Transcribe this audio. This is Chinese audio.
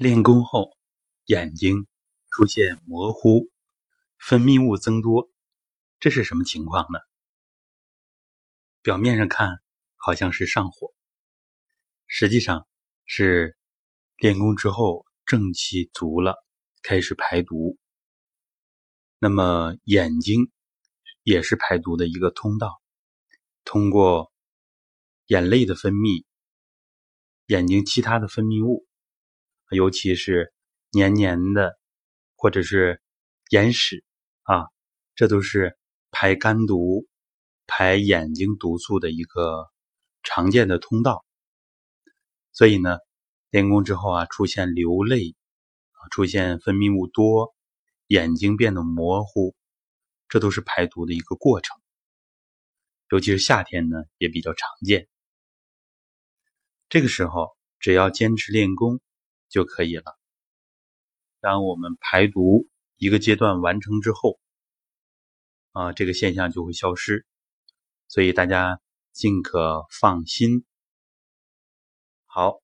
练功后，眼睛出现模糊，分泌物增多，这是什么情况呢？表面上看好像是上火，实际上是练功之后正气足了，开始排毒。那么眼睛也是排毒的一个通道，通过眼泪的分泌，眼睛其他的分泌物。尤其是黏黏的，或者是眼屎啊，这都是排肝毒、排眼睛毒素的一个常见的通道。所以呢，练功之后啊，出现流泪啊，出现分泌物多，眼睛变得模糊，这都是排毒的一个过程。尤其是夏天呢，也比较常见。这个时候，只要坚持练功。就可以了。当我们排毒一个阶段完成之后，啊，这个现象就会消失，所以大家尽可放心。好。